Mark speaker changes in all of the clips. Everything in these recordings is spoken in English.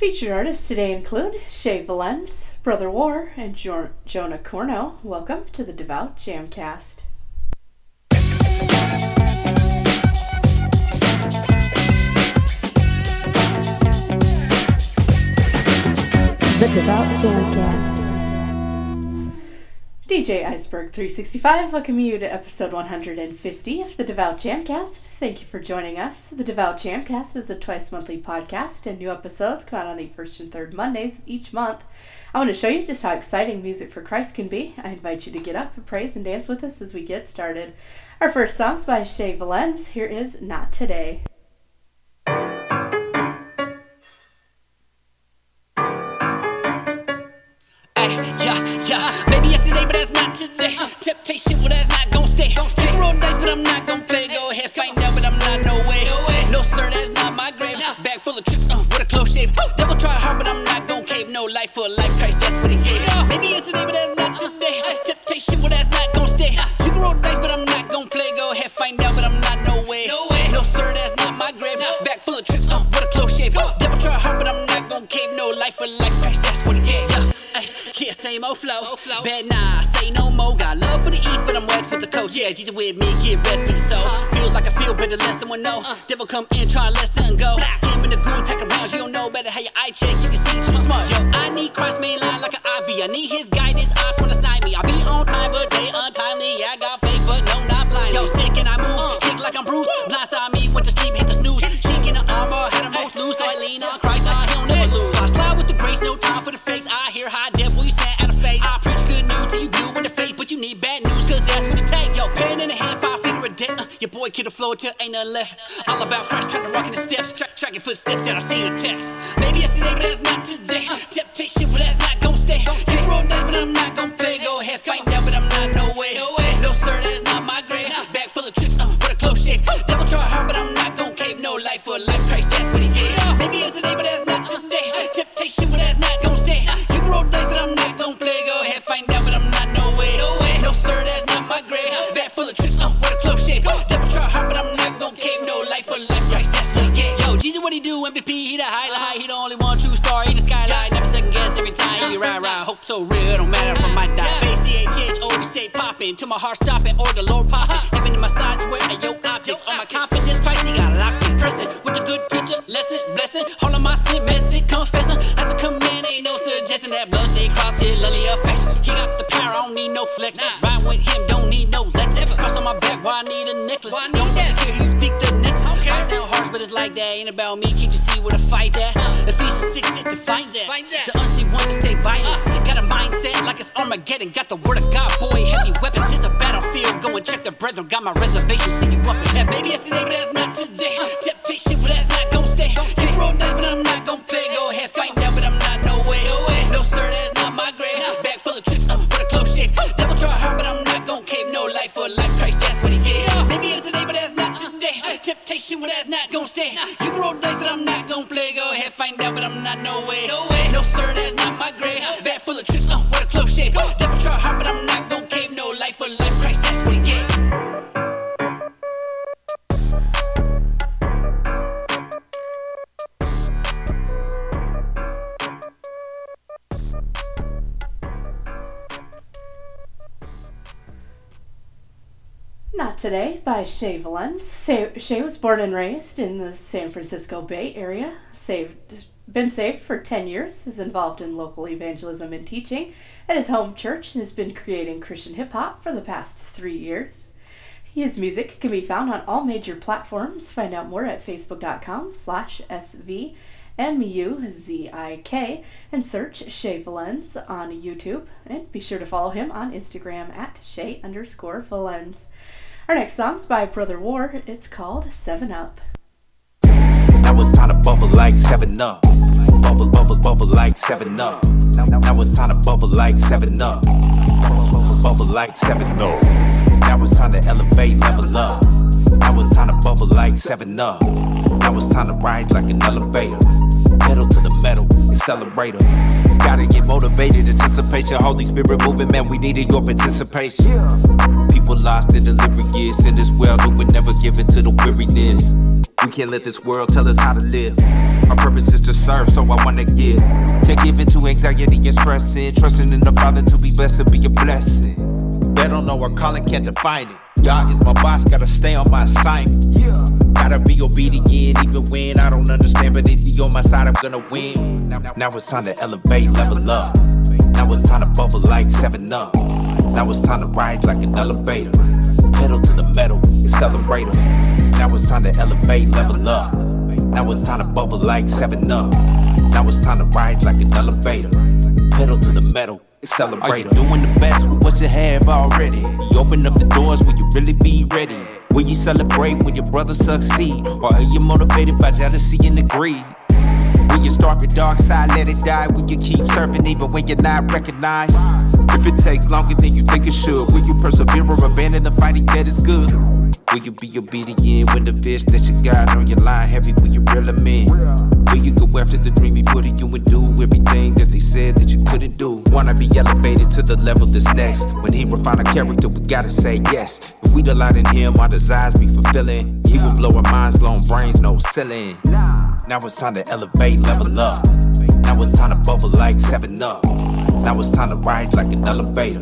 Speaker 1: Featured artists today include Shay Valenz, Brutha War, and jo- Jonah Corneau. Welcome to the Devout Jamcast.
Speaker 2: The Devout Jamcast.
Speaker 1: DJ Iceberg 365 welcome you to episode 150 of the Devout Jamcast. Thank you for joining us. The Devout Jamcast is a twice monthly podcast, and new episodes come out on the first and third Mondays each month. I want to show you just how exciting music for Christ can be. I invite you to get up, praise, and dance with us as we get started. Our first song's by Shay Valenz. Here is Not Today.
Speaker 3: Not today. Temptation, well, that's not gon' stay. Take roll dice, but I'm not gon' play. Go ahead, find out, but I'm not no way. No, sir, that's not my grave. Bag full of tricks, uh, with a close shave. Devil try hard, but I'm not gon' cave. No life for a life, Christ, that's what he gave. Maybe yesterday, but that's not today. Temptation, well, that's not gon' stay. You can roll dice, but I'm not gon' play. Go ahead, find out, but I'm not no way. No, sir, that's not my grave. Bag full of tricks, uh, with a close shave. Devil try hard, but I'm not gon' cave. No life for life, Christ, that's what same old flow. Bad nah, say no more. Got love for the east, but I'm west with the coast. Yeah, Jesus with me, get rest for your soul. Feel like I feel better, let someone know. Devil come in, try and let something go. Him in the goon, pack around. You don't know better how your eye check. You can see through the smoke. Yo, I need Christ main line like an IV. I need his guidance. Eyes wanna snipe me. I boy kid the flow till ain't nothing left. All about Christ, trying to in the steps, tra- tracking footsteps that I see the text. Maybe yesterday, but that's not today. Temptation, but that's not gon' stay. You roll dice, but I'm not gon' play. Go ahead, find out, Christ, what he gave. Yo, Jesus, what he do? MVP, he the highlight. He the only one true star, he the skyline. Never second guess every time he ride, ride. Hope so real, don't matter if I might die. Base CHH, always stay popping. Till my heart stopping or the Lord popping. Heaven in my sides, where are your objects? On my confidence, Christ, he got locked in prison. With the good teacher, lesson, blessing. All of my sin, mess messing, confessing. That's a command, ain't no suggestion. That blood stay cross here, lily affections. He got the power, I don't need no flex. Ride with him, don't need no lex. Cross on my back, why I need a necklace? Don't really like that. Ain't about me, can't you see where the fight at? Ephesians 6, it defines that. The unseen one to stay violent. Got a mindset like it's Armageddon. Got the word of God, boy, heavy weapons. It's a battlefield. Go and check the brethren. Got my reservation, see you up in heaven. Maybe yesterday, but that's not today. Temptation, but that's not gon' stay. You roll dice, but I'm not gon' play. Go ahead, find out, but I'm not no way. No, sir, that's not my grave. Bag full of tricks, uh, a close shave. Devil try hard, but I'm not gon' cave. No life for life, Christ, that's what he gave. Maybe yesterday, but that's not. Temptation, but that's not gon' stay. You roll dice, but I'm not gon' play. Go ahead, find out, but I'm not no way. No, way, no sir, that's not my grave. Bag full of tricks, uh, with a close shave. Devil try hard, but I'm not gon' cave. No life for life, Christ, that's what he gave.
Speaker 1: Today by Shay Valenz. Shay, was born and raised in the San Francisco Bay Area. Saved, been saved for 10 years, is involved in local evangelism and teaching at his home church, and has been creating Christian hip hop for the past three years. His music can be found on all major platforms. Find out more at facebook.com slash svmuzik and search Shay Valenz on YouTube. And be sure to follow him on Instagram at Shay underscore Valenz. Our next song's by Brutha War. It's called Seven Up.
Speaker 4: Now it's time to bubble like 7 Up. Bubble, bubble, bubble like 7 Up. Now it's time to bubble like 7 Up. Bubble, bubble like 7 Up. Now it's time to elevate, level up. Now it's time to bubble like 7 Up. Now it's time to rise like an elevator. Pedal to the metal, Celebrate accelerator. Gotta get motivated, anticipation, Holy Spirit moving, man. We needed your participation. People lost in the years in this world who would never give in to the weariness. We can't let this world tell us how to live. Our purpose is to serve, so I wanna give. Can't give in to anxiety and stressing. Trusting in the Father to be blessed to be a blessing. They don't know our calling, can't define it. Y'all is my boss, gotta stay on my assignment. Gotta be obedient even when I don't understand, but if you on my side, I'm gonna win. Now it's time to elevate, level up. Now it's time to bubble like 7 Up. Now it's time to rise like an elevator. Pedal to the metal, accelerator. Now it's time to elevate, level up. Now it's time to bubble like 7 Up. Now it's time to rise like an elevator. Pedal to the metal, accelerator. Are you doing the best with what you have already? You open up the doors, will you really be ready? Will you celebrate when your brother succeed? Or are you motivated by jealousy and greed? Will you start your dark side, let it die? Will you keep serving even when you're not recognized? If it takes longer than you think it should, will you persevere or abandon the fighting that is good? Will you be obedient when the fish that you got on your line heavy? Will you reel them in? Will you go after the dream he put in you and do everything that they said that you couldn't do? Wanna be elevated to the level that's next. When he refine our character, we gotta say yes. If we delight in him, our desires be fulfilling. He will blow our minds, blown brains, no ceiling. Now it's time to elevate, level up. Now it's time to bubble like 7 Up. Now it's time to rise like an elevator.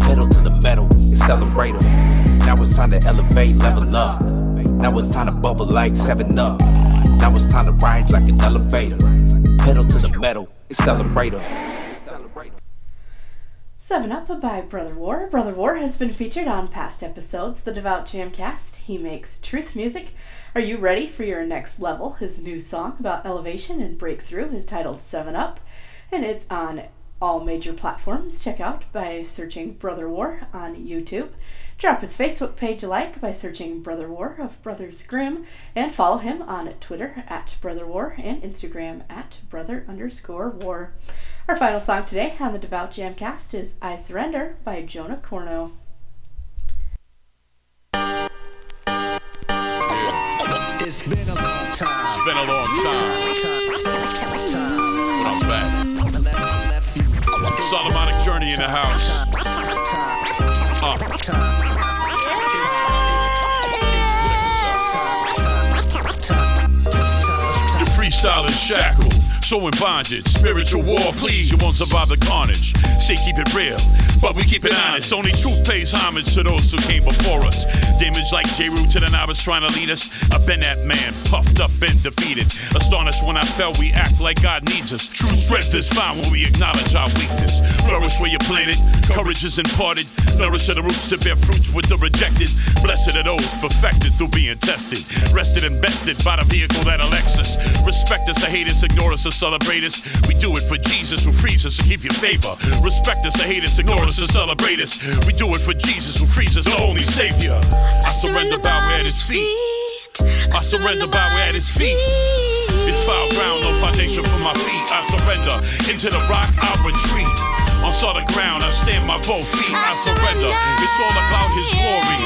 Speaker 4: Pedal to the metal, accelerator. Now it's time to elevate, level up. Now it's time to bubble like 7 Up. Now it's time to rise like an elevator. Pedal to the metal, accelerator.
Speaker 1: 7 Up by Brutha War. Brutha War has been featured on past episodes, the Devout Jamcast. He makes truth music. Are you ready for your next level? His new song about elevation and breakthrough is titled 7 Up, and it's on all major platforms. Check out by searching Brutha War on YouTube. Drop his Facebook page a like by searching Brutha War of Brothers Grimm, and follow him on Twitter at Brutha War and Instagram at Brutha underscore War. Our final song today on the Devout Jamcast is I Surrender by Jonah Corneau.
Speaker 5: It's been a long time.
Speaker 6: It's been a long time, but I'm back. Solomonic journey in the house. Uh, your freestyle is shackled. So in bondage, spiritual war, please, you won't survive the carnage. Say keep it real, but we keep it honest. Only truth pays homage to those who came before us. Damage like J. To the novice trying to lead us. I've been that man, puffed up and defeated. Astonished when I fell, we act like God needs us. True strength is found when we acknowledge our weakness. Flourish where you planted, courage is imparted. Nourish to the roots to bear fruits with the rejected. Blessed are those perfected through being tested. Rested and bested by the vehicle that elects us. Respect us, or hate us, ignore us, celebrate us. We do it for Jesus who frees us to keep your favor. Respect us, or hate us, ignore us, or celebrate us. We do it for Jesus who frees us, the only Savior. I surrender, bow at His feet. I surrender, bow at His feet. It's foul ground, no foundation for my feet. I surrender. Into the rock, I retreat. On solid ground, I stand my both feet. I surrender. It's all about His glory.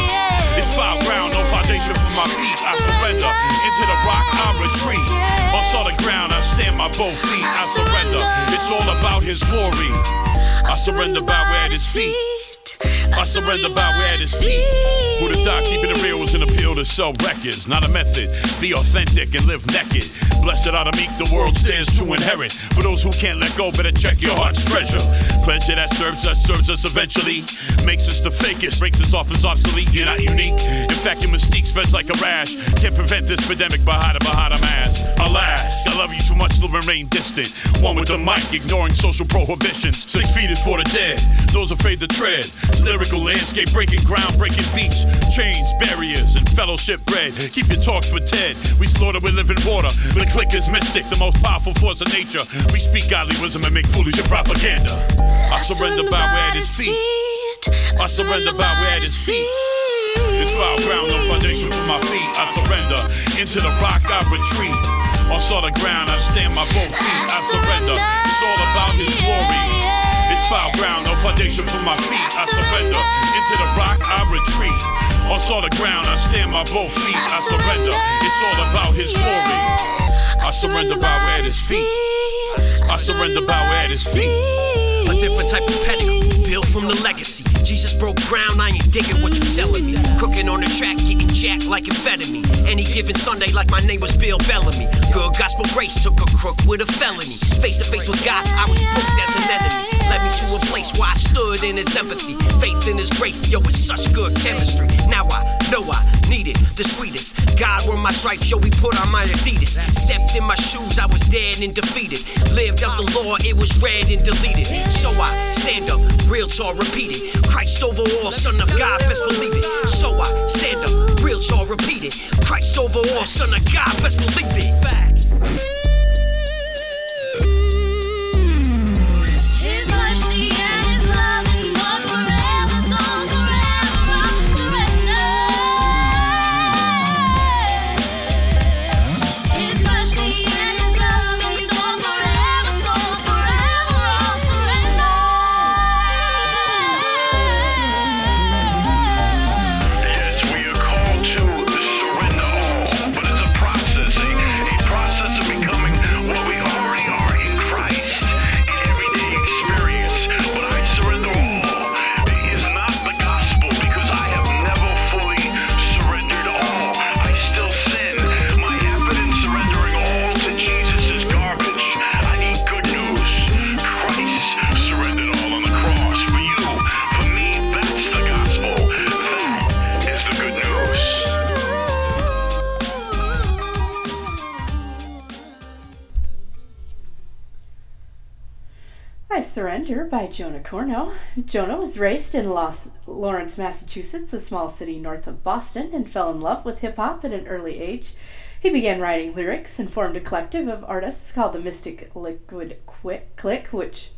Speaker 6: It's foul ground, no foundation for my feet. I surrender. Into the rock, I retreat. On solid ground, I stand my both feet. I surrender. It's all about His glory. I surrender, bow at His feet. I surrender, bow at His feet. Who the doc, keeping it real was an appeal to sell records, not a method. Be authentic and live naked. Blessed are the meek, the world stands to inherit. For those who can't let go, better check your heart's treasure. Pleasure that serves us, serves us eventually. Makes us the fakest, breaks us off as obsolete. You're not unique. In fact, your mystique spreads like a rash. Can't prevent this pandemic by hiding behind a mask. Alas, I love you too much to remain distant. One with the mic, ignoring social prohibitions. Six feet is for the dead, those afraid to tread. Lyrical landscape, breaking ground, breaking beats. Chains, barriers, and fellowship bred. Keep your talks for Ted. We slaughter with living water. The click is mystic, the most powerful force of nature. We speak godly wisdom and make foolish propaganda. I surrender by at his feet. I surrender by at his feet. It's foul ground, no foundation for my feet. I surrender. Into the rock, I retreat. On solid ground, I stand my both feet. I surrender. It's all about His glory. Foul ground, no foundation for my feet. I surrender. Into the rock, I retreat. On solid ground, I stand my both feet. I surrender. It's all about His glory. I surrender, bow at His feet. I surrender, bow at His feet.
Speaker 3: A different type of pedigree, built
Speaker 7: from the legacy. Jesus broke ground, I ain't digging what you telling me. Cooking on the track, getting jacked like amphetamine. Any given Sunday, like my name was Bill Bellamy. Girl, gospel grace took a crook with a felony. Face to face with God, I was booked as an enemy. Led me to a place where I stood in his empathy. Faith in his grace, yo, it's such good chemistry. Now I know I need it, the sweetest. God were my stripes, yo, we put on my Adidas. Stepped in my shoes, I was dead and defeated. Lived out the law, it was read and deleted. So I stand up, real tall, repeat it. Christ over all, son of God, best believe it. So I stand up, repeat it. Christ over all, son of God, best believe it. Facts.
Speaker 8: Surrender
Speaker 1: by Jonah Corneau. Jonah was raised in Los Lawrence, Massachusetts, a small city north of Boston, and fell in love with hip hop at an early age. He began writing lyrics and formed a collective of artists called the Mystic Liquid Qu- Click, which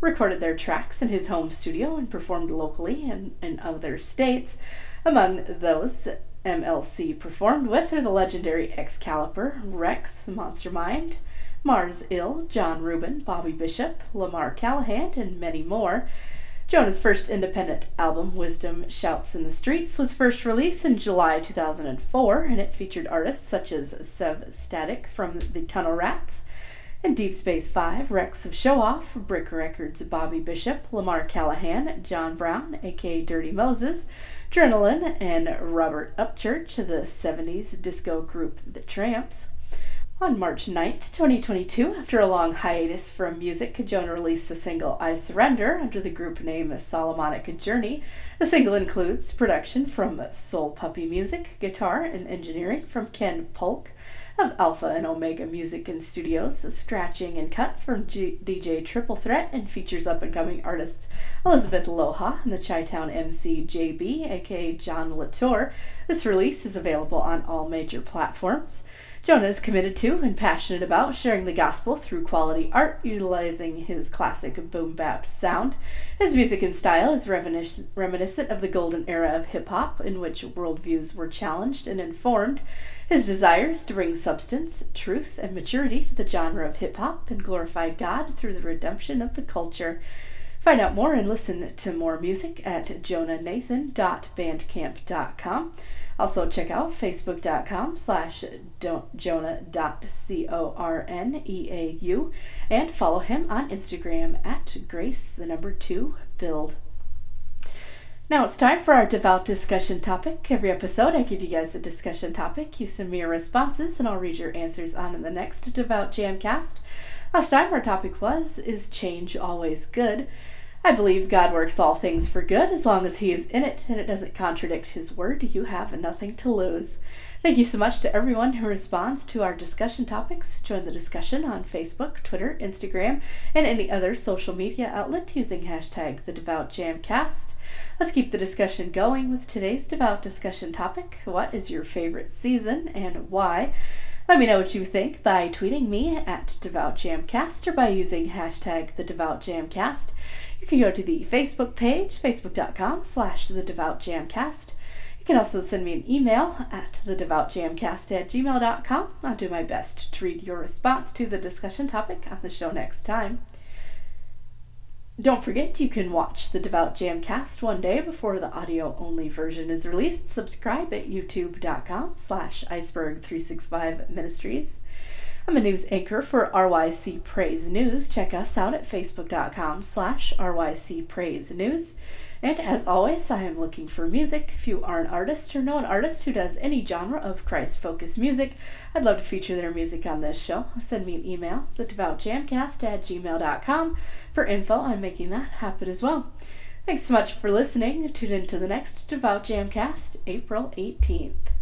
Speaker 1: recorded their tracks in his home studio and performed locally and in other states. Among those MLC performed with are the legendary Excalibur, Rex, Monster Mind, Mars Ill, John Rubin, Bobby Bishop, Lamar Callahan, and many more. Jonah's first independent album, Wisdom Shouts in the Streets, was first released in July 2004, and it featured artists such as Sev Static from the Tunnel Rats, and Deep Space Five, Rex of Show Off, Brick Records, Bobby Bishop, Lamar Callahan, John Brown, aka Dirty Moses, Adrenaline, and Robert Upchurch of the 70s disco group The Trammps. On March 9th, 2022, after a long hiatus from music, Jonah released the single I Surrender under the group name Solomonic Journey. The single includes production from Soul Puppy Music, guitar and engineering from Ken Polk of Alpha and Omega Music and Studios, scratching and cuts from G- DJ Triple Threat, and features up and coming artists Elizabeth Loha and the Chi Town MC JB, aka John Latour. This release is available on all major platforms. Jonah is committed to and passionate about sharing the gospel through quality art, utilizing his classic boom bap sound. His music and style is reminis- reminiscent of the golden era of hip hop, in which worldviews were challenged and informed. His desire is to bring substance, truth, and maturity to the genre of hip hop and glorify God through the redemption of the culture. Find out more and listen to more music at jonahnathan.bandcamp.com. Also check out facebook.com slash jonah.corneau and follow him on Instagram at grace the number two build. Now it's time for our devout discussion topic. Every episode, I give you guys a discussion topic. You send me your responses, and I'll read your answers on in the next Devout Jamcast. Last time, our topic was Is change always good? I believe God works all things for good as long as He is in it and it doesn't contradict His word. You have nothing to lose. Thank you so much to everyone who responds to our discussion topics. Join the discussion on Facebook, Twitter, Instagram, and any other social media outlet using hashtag the Devout Jamcast. Let's keep the discussion going with today's devout discussion topic. What is your favorite season and why? Let me know what you think by tweeting me at DevoutJamcast or by using hashtag the Devout Jamcast. You can go to the Facebook page, facebook.com slash the Devout Jamcast. You can also send me an email at the Devout at gmail.com. I'll do my best to read your response to the discussion topic on the show next time. Don't forget, you can watch the Devout Jamcast one day before the audio-only version is released. Subscribe at youtube.com slash iceberg365 ministries. I'm a news anchor for RYC Praise News. Check us out at facebook.com slash RYC Praise News. And as always, I am looking for music. If you are an artist or know an artist who does any genre of Christ focused music, I'd love to feature their music on this show. Send me an email, thedevoutjamcast at gmail.com, for info on making that happen as well. Thanks so much for listening. Tune in to the next Devout Jamcast, April 18th.